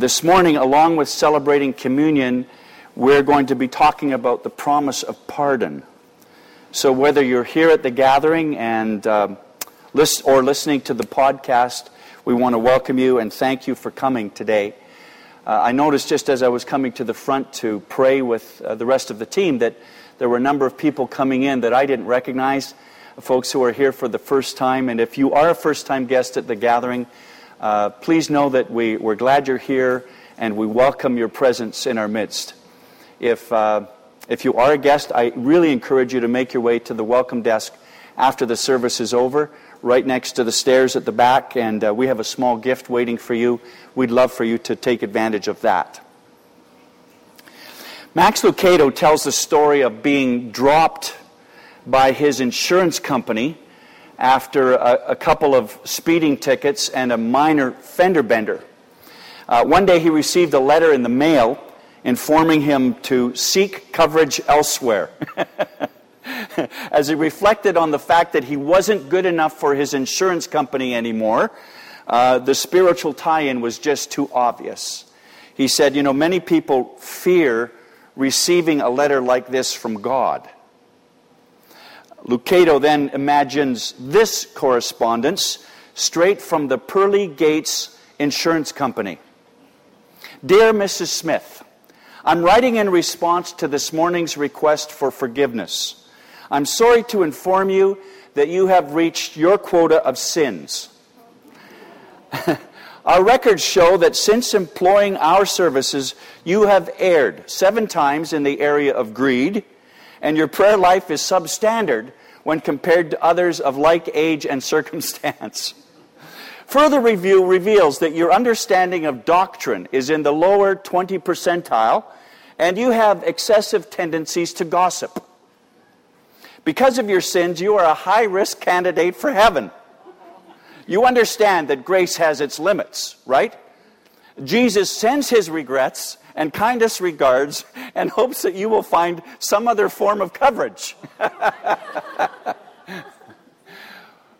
This morning, along with celebrating communion, we're going to be talking about the promise of pardon. So, whether you're here at the gathering and uh, list, or listening to the podcast, we want to welcome you and thank you for coming today. Uh, I noticed just as I was coming to the front to pray with uh, the rest of the team that there were a number of people coming in that I didn't recognize, folks who are here for the first time. And if you are a first time guest at the gathering, uh, please know that we, we're glad you're here and we welcome your presence in our midst. If, uh, if you are a guest, I really encourage you to make your way to the welcome desk after the service is over, right next to the stairs at the back, and uh, we have a small gift waiting for you. We'd love for you to take advantage of that. Max Lucado tells the story of being dropped by his insurance company after a, a couple of speeding tickets and a minor fender bender. Uh, one day he received a letter in the mail informing him to seek coverage elsewhere. As he reflected on the fact that he wasn't good enough for his insurance company anymore, uh, the spiritual tie in was just too obvious. He said, You know, many people fear receiving a letter like this from God. Lucado then imagines this correspondence straight from the Pearly Gates Insurance Company. Dear Mrs. Smith, I'm writing in response to this morning's request for forgiveness. I'm sorry to inform you that you have reached your quota of sins. our records show that since employing our services, you have erred seven times in the area of greed and your prayer life is substandard when compared to others of like age and circumstance. Further review reveals that your understanding of doctrine is in the lower 20 percentile, and you have excessive tendencies to gossip. Because of your sins, you are a high risk candidate for heaven. You understand that grace has its limits, right? Jesus sends his regrets and kindest regards and hopes that you will find some other form of coverage. well,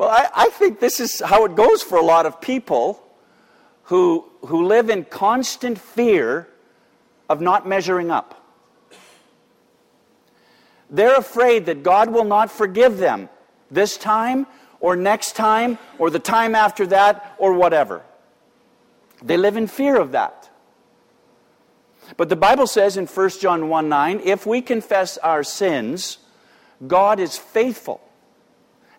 I, I, think this is how it goes for a lot of people who, who live in constant fear of not measuring up. They're afraid that God will not forgive them this time or next time or the time after that or whatever. They live in fear of that. But the Bible says in 1 John 1 9, if we confess our sins, God is faithful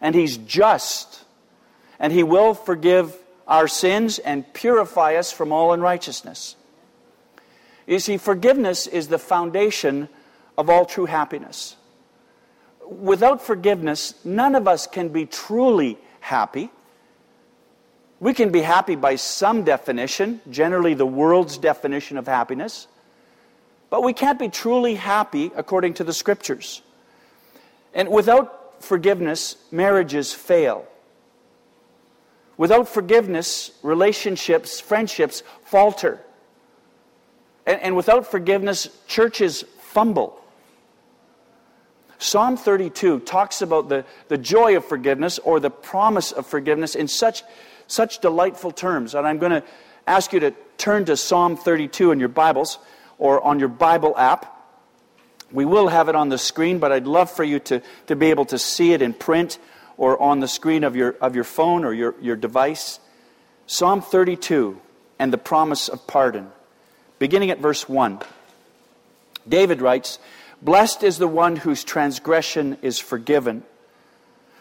and He's just, and He will forgive our sins and purify us from all unrighteousness. You see, forgiveness is the foundation of all true happiness. Without forgiveness, none of us can be truly happy. We can be happy by some definition, generally the world's definition of happiness. But we can't be truly happy according to the scriptures. And without forgiveness, marriages fail. Without forgiveness, relationships, friendships falter. And, and without forgiveness, churches fumble. Psalm 32 talks about the, the joy of forgiveness or the promise of forgiveness in such, such delightful terms. And I'm going to ask you to turn to Psalm 32 in your Bibles or on your Bible app. We will have it on the screen, but I'd love for you to, to be able to see it in print or on the screen of your, of your phone or your, your device. Psalm 32 and the promise of pardon. Beginning at verse 1. David writes, Blessed is the one whose transgression is forgiven,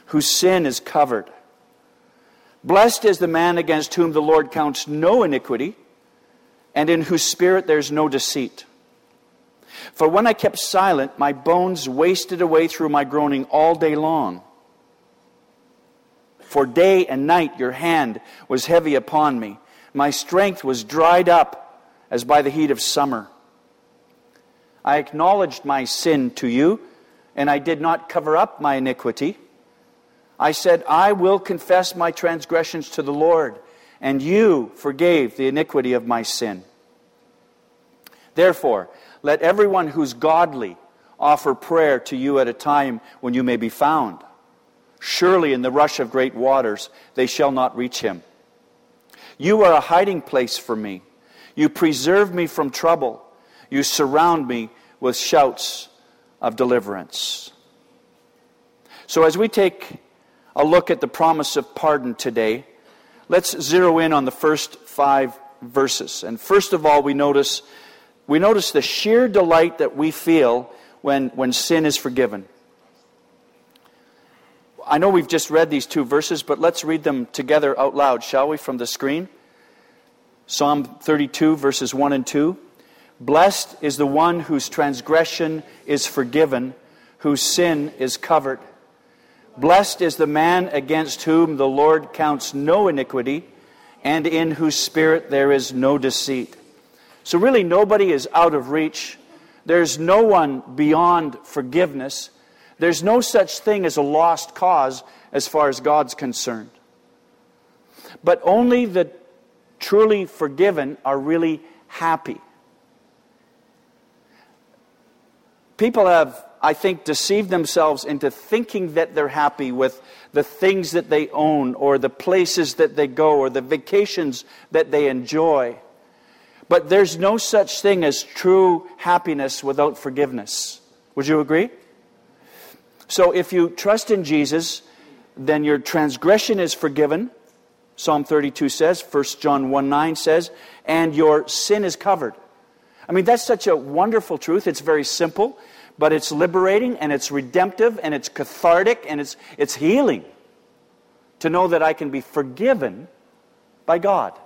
whose sin is covered. Blessed is the man against whom the Lord counts no iniquity and in whose spirit there's no deceit. For when I kept silent, my bones wasted away through my groaning all day long. For day and night your hand was heavy upon me. My strength was dried up as by the heat of summer. I acknowledged my sin to you, and I did not cover up my iniquity. I said, I will confess my transgressions to the Lord and you forgave the iniquity of my sin. Therefore, let everyone who's godly offer prayer to you at a time when you may be found. Surely in the rush of great waters they shall not reach him. You are a hiding place for me. You preserve me from trouble. You surround me with shouts of deliverance. So, as we take a look at the promise of pardon today, let's zero in on the first five verses. And first of all, we notice, we notice the sheer delight that we feel when, when sin is forgiven. I know we've just read these two verses, but let's read them together out loud, shall we, from the screen? Psalm 32, verses 1 and 2. Blessed is the one whose transgression is forgiven, whose sin is covered. Blessed is the man against whom the Lord counts no iniquity, and in whose spirit there is no deceit. So, really, nobody is out of reach. There's no one beyond forgiveness. There's no such thing as a lost cause as far as God's concerned. But only the truly forgiven are really happy. People have, I think, deceived themselves into thinking that they're happy with the things that they own or the places that they go or the vacations that they enjoy. But there's no such thing as true happiness without forgiveness. Would you agree? So if you trust in Jesus, then your transgression is forgiven. Psalm 32 says, 1 John 1 9 says, and your sin is covered. I mean, that's such a wonderful truth. It's very simple, but it's liberating and it's redemptive and it's cathartic and it's, it's healing to know that I can be forgiven by God.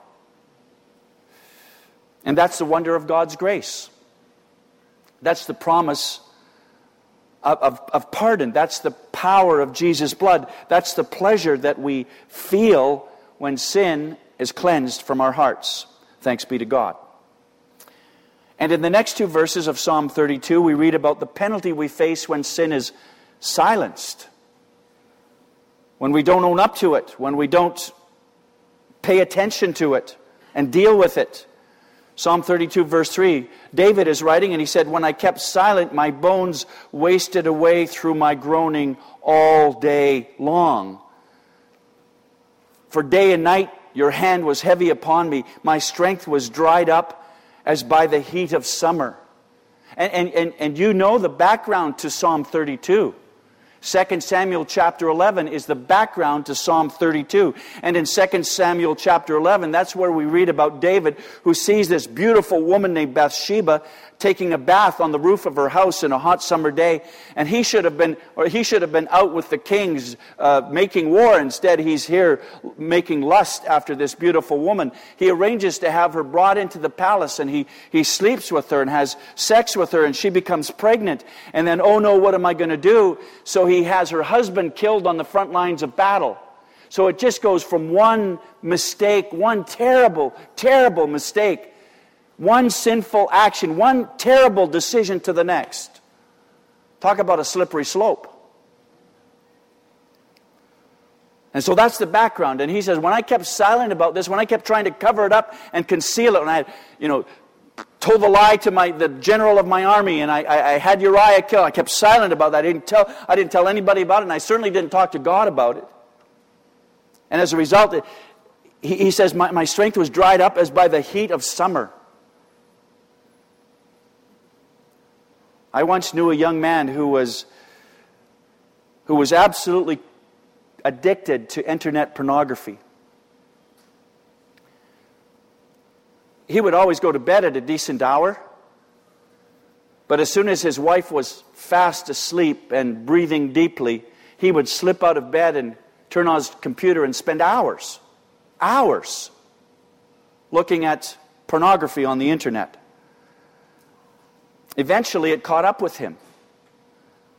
And that's the wonder of God's grace. That's the promise of, of, of, pardon. That's the power of Jesus' blood. That's the pleasure that we feel when sin is cleansed from our hearts. Thanks be to God. And in the next two verses of Psalm 32, we read about the penalty we face when sin is silenced, when we don't own up to it, when we don't pay attention to it and deal with it. Psalm 32, verse 3, David is writing, and he said, When I kept silent, my bones wasted away through my groaning all day long. For day and night your hand was heavy upon me, my strength was dried up as by the heat of summer. And, and, and, and you know the background to Psalm 32. 2 Samuel chapter 11 is the background to Psalm 32. And in 2 Samuel chapter 11, that's where we read about David who sees this beautiful woman named Bathsheba taking a bath on the roof of her house in a hot summer day. And he should have been, or he should have been out with the kings uh, making war. Instead, he's here making lust after this beautiful woman. He arranges to have her brought into the palace and he, he sleeps with her and has sex with her and she becomes pregnant. And then, oh no, what am I going to do? So he has her husband killed on the front lines of battle. So it just goes from one mistake, one terrible, terrible mistake one sinful action, one terrible decision to the next. Talk about a slippery slope. And so that's the background. And he says, when I kept silent about this, when I kept trying to cover it up and conceal it, when I, you know, told the lie to my, the general of my army, and I, I, I had Uriah killed, I kept silent about that. I didn't, tell, I didn't tell anybody about it, and I certainly didn't talk to God about it. And as a result, it, he, he says, my, my strength was dried up as by the heat of summer. I once knew a young man who was, who was absolutely addicted to internet pornography. He would always go to bed at a decent hour, but as soon as his wife was fast asleep and breathing deeply, he would slip out of bed and turn on his computer and spend hours, hours, looking at pornography on the internet. Eventually, it caught up with him.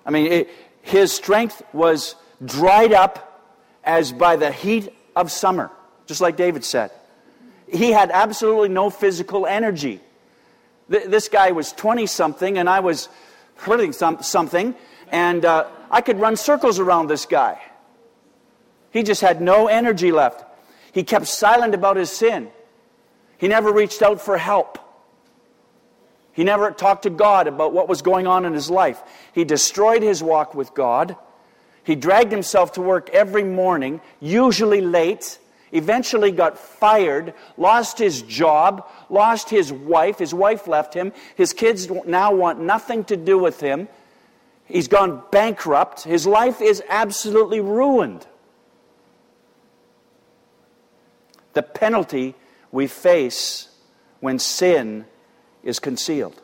I mean, it, his strength was dried up as by the heat of summer, just like David said. He had absolutely no physical energy. Th- this guy was 20 something, and I was hurting some- something, and uh, I could run circles around this guy. He just had no energy left. He kept silent about his sin. He never reached out for help. He never talked to God about what was going on in his life. He destroyed his walk with God. He dragged himself to work every morning, usually late. eventually got fired, lost his job, lost his wife. His wife left him. His kids now want nothing to do with him. He's gone bankrupt. His life is absolutely ruined. The penalty we face when sin is concealed.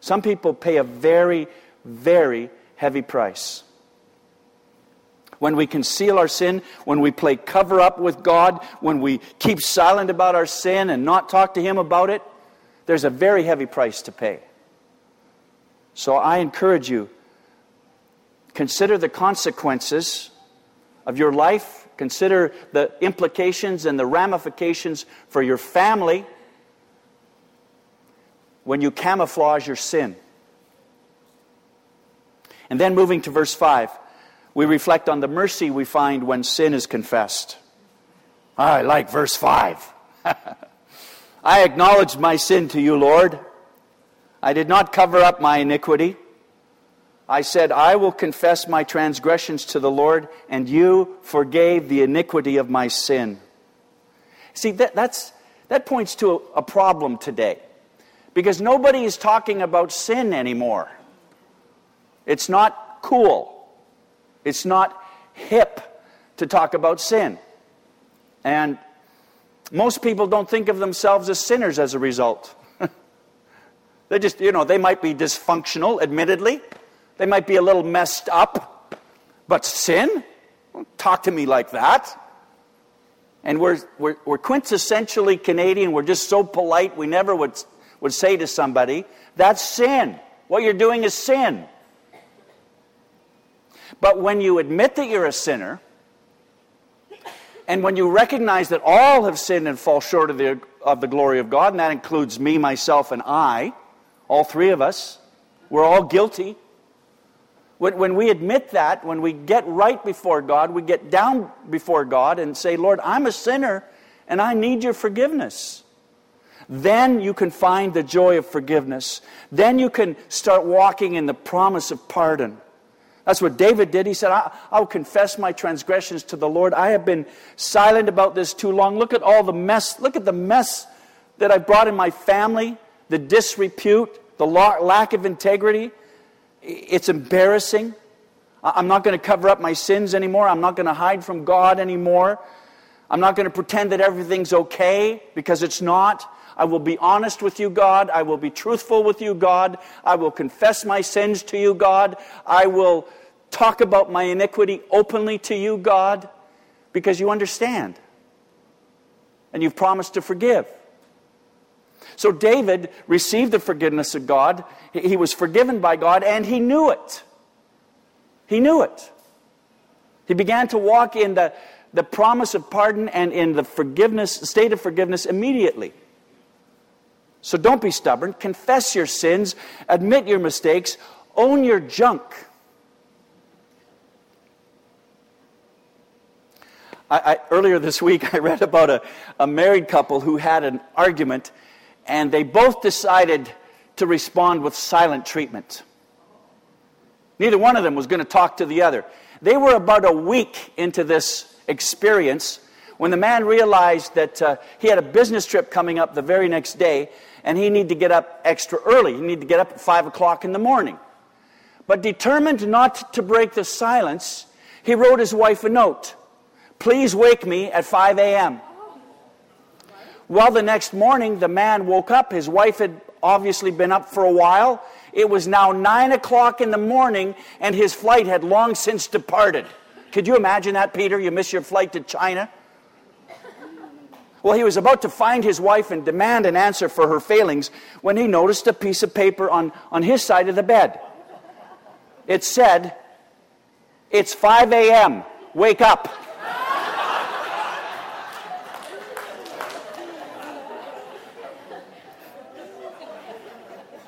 Some people pay a very, very heavy price. When we conceal our sin, when we play cover up with God, when we keep silent about our sin and not talk to Him about it, there's a very heavy price to pay. So I encourage you consider the consequences of your life, consider the implications and the ramifications for your family when you camouflage your sin. And then moving to verse 5 we reflect on the mercy we find when sin is confessed. Ah, I like verse 5. I acknowledged my sin to you, Lord. I did not cover up my iniquity. I said, I will confess my transgressions to the Lord, and you forgave the iniquity of my sin. See, that, that's, that points to a, a problem today because nobody is talking about sin anymore. It's not cool. It's not hip to talk about sin. And most people don't think of themselves as sinners as a result. they just, you know, they might be dysfunctional, admittedly. They might be a little messed up. But sin? Don't talk to me like that. And we're, we're, we're quintessentially Canadian. We're just so polite, we never would, would say to somebody, that's sin. What you're doing is sin. But when you admit that you're a sinner, and when you recognize that all have sinned and fall short of the, of the glory of God, and that includes me, myself, and I, all three of us, we're all guilty. When, when we admit that, when we get right before God, we get down before God and say, Lord, I'm a sinner and I need your forgiveness. Then you can find the joy of forgiveness. Then you can start walking in the promise of pardon. That's what David did. He said, I, will confess my transgressions to the Lord. I have been silent about this too long. Look at all the mess. Look at the mess that I brought in my family, the disrepute, the lack of integrity. It's embarrassing. I'm not going to cover up my sins anymore. I'm not going to hide from God anymore. I'm not going to pretend that everything's okay because it's not. I will be honest with you, God. I will be truthful with you, God. I will confess my sins to you, God. I will talk about my iniquity openly to you, God, because you understand. And you've promised to forgive. So David received the forgiveness of God. He was forgiven by God, and he knew it. He knew it. He began to walk in the, the promise of pardon and in the forgiveness, state of forgiveness immediately. So don't be stubborn. Confess your sins, admit your mistakes, own your junk. I, I, earlier this week, I read about a, a married couple who had an argument, and they both decided to respond with silent treatment. Neither one of them was going to talk to the other. They were about a week into this experience when the man realized that uh, he had a business trip coming up the very next day and he needed to get up extra early. He needed to get up at 5 o'clock in the morning. But determined not to break the silence, he wrote his wife a note. Please wake me at 5 a.m. Well, the next morning, the man woke up. His wife had obviously been up for a while. It was now 9 o'clock in the morning, and his flight had long since departed. Could you imagine that, Peter? You miss your flight to China? Well, he was about to find his wife and demand an answer for her failings when he noticed a piece of paper on, on his side of the bed. It said, It's 5 a.m. Wake up.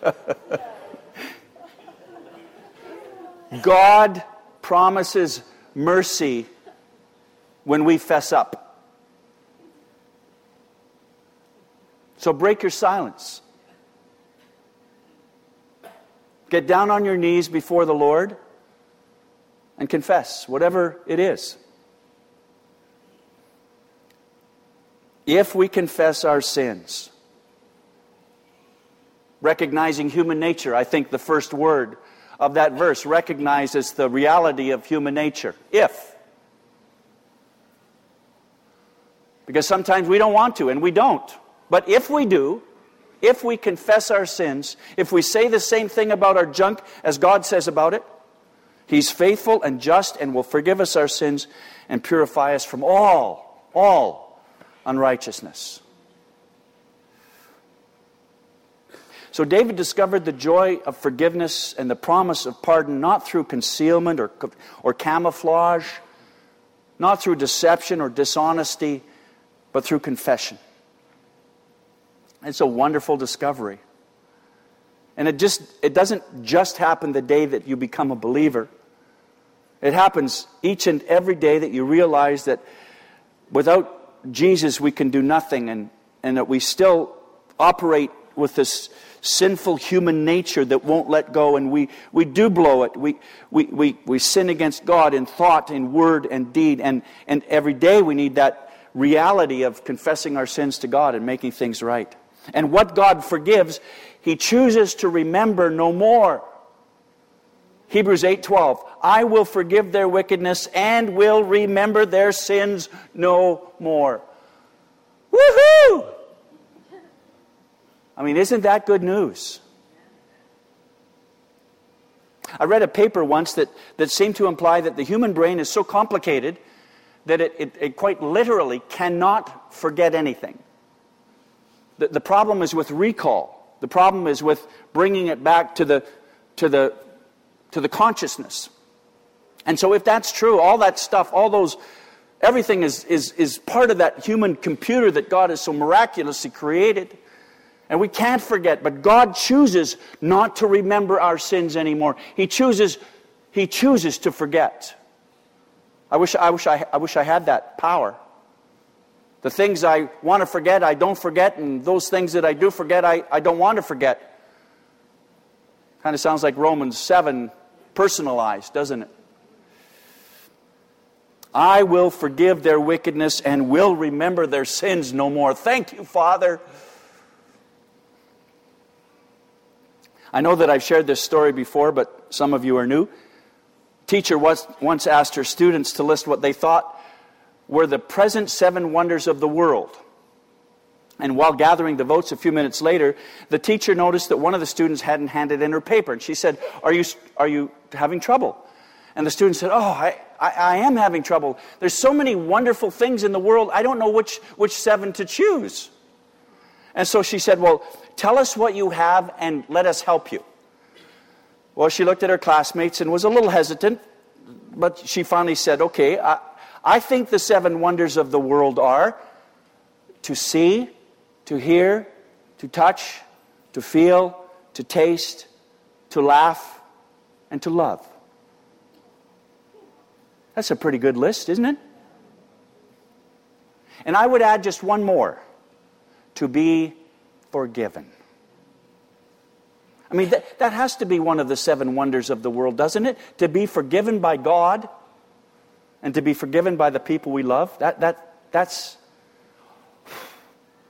God promises mercy when we fess up. So break your silence. Get down on your knees before the Lord and confess whatever it is. If we confess our sins, recognizing human nature, I think the first word of that verse recognizes the reality of human nature. If. Because sometimes we don't want to, and we don't. But if we do, if we confess our sins, if we say the same thing about our junk as God says about it, He's faithful and just and will forgive us our sins and purify us from all, all unrighteousness. So David discovered the joy of forgiveness and the promise of pardon not through concealment or, or camouflage, not through deception or dishonesty, but through confession. It's a wonderful discovery. And it just it doesn't just happen the day that you become a believer. It happens each and every day that you realize that without Jesus we can do nothing and, and that we still operate with this sinful human nature that won't let go and we, we do blow it. We, we, we, we sin against God in thought, in word, and deed. And, and every day we need that reality of confessing our sins to God and making things right. And what God forgives, He chooses to remember no more. Hebrews 8:12 I will forgive their wickedness and will remember their sins no more. Woohoo! I mean, isn't that good news? I read a paper once that, that seemed to imply that the human brain is so complicated that it, it, it quite literally cannot forget anything. The, the problem is with recall. The problem is with bringing it back to the, to the, to the consciousness. And so, if that's true, all that stuff, all those, everything is, is, is part of that human computer that God has so miraculously created. And we can't forget, but God chooses not to remember our sins anymore. He chooses, he chooses to forget. I wish, I, wish I, I wish I had that power. The things I want to forget, I don't forget, and those things that I do forget, I, I don't want to forget. Kind of sounds like Romans 7 personalized, doesn't it? I will forgive their wickedness and will remember their sins no more. Thank you, Father. I know that I've shared this story before, but some of you are new. Teacher once asked her students to list what they thought were the present seven wonders of the world. And while gathering the votes a few minutes later, the teacher noticed that one of the students hadn't handed in her paper. And she said, Are you, are you having trouble? And the student said, Oh, I, I, I am having trouble. There's so many wonderful things in the world, I don't know which, which seven to choose. And so she said, Well, tell us what you have and let us help you. Well, she looked at her classmates and was a little hesitant, but she finally said, Okay, I, I think the seven wonders of the world are to see, to hear, to touch, to feel, to taste, to laugh, and to love. That's a pretty good list, isn't it? And I would add just one more to be forgiven. I mean, that, that has to be one of the seven wonders of the world, doesn't it? To be forgiven by God and to be forgiven by the people we love. That, that, that's,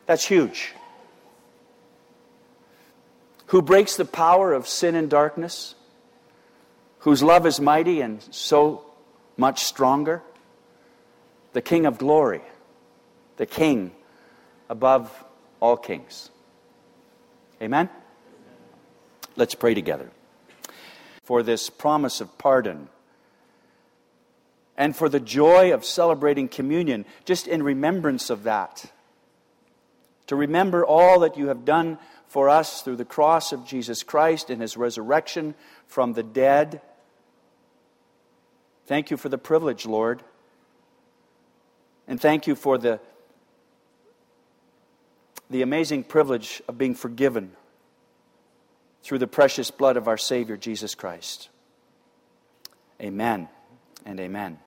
that's huge. Who breaks the power of sin and darkness, whose love is mighty and so much stronger. The King of glory, the King above all kings. Amen? Let's pray together. For this promise of pardon and for the joy of celebrating communion, just in remembrance of that. To remember all that you have done for us through the cross of Jesus Christ and his resurrection from the dead. Thank you for the privilege, Lord. And thank you for the, the amazing privilege of being forgiven through the precious blood of our Savior, Jesus Christ. Amen and amen.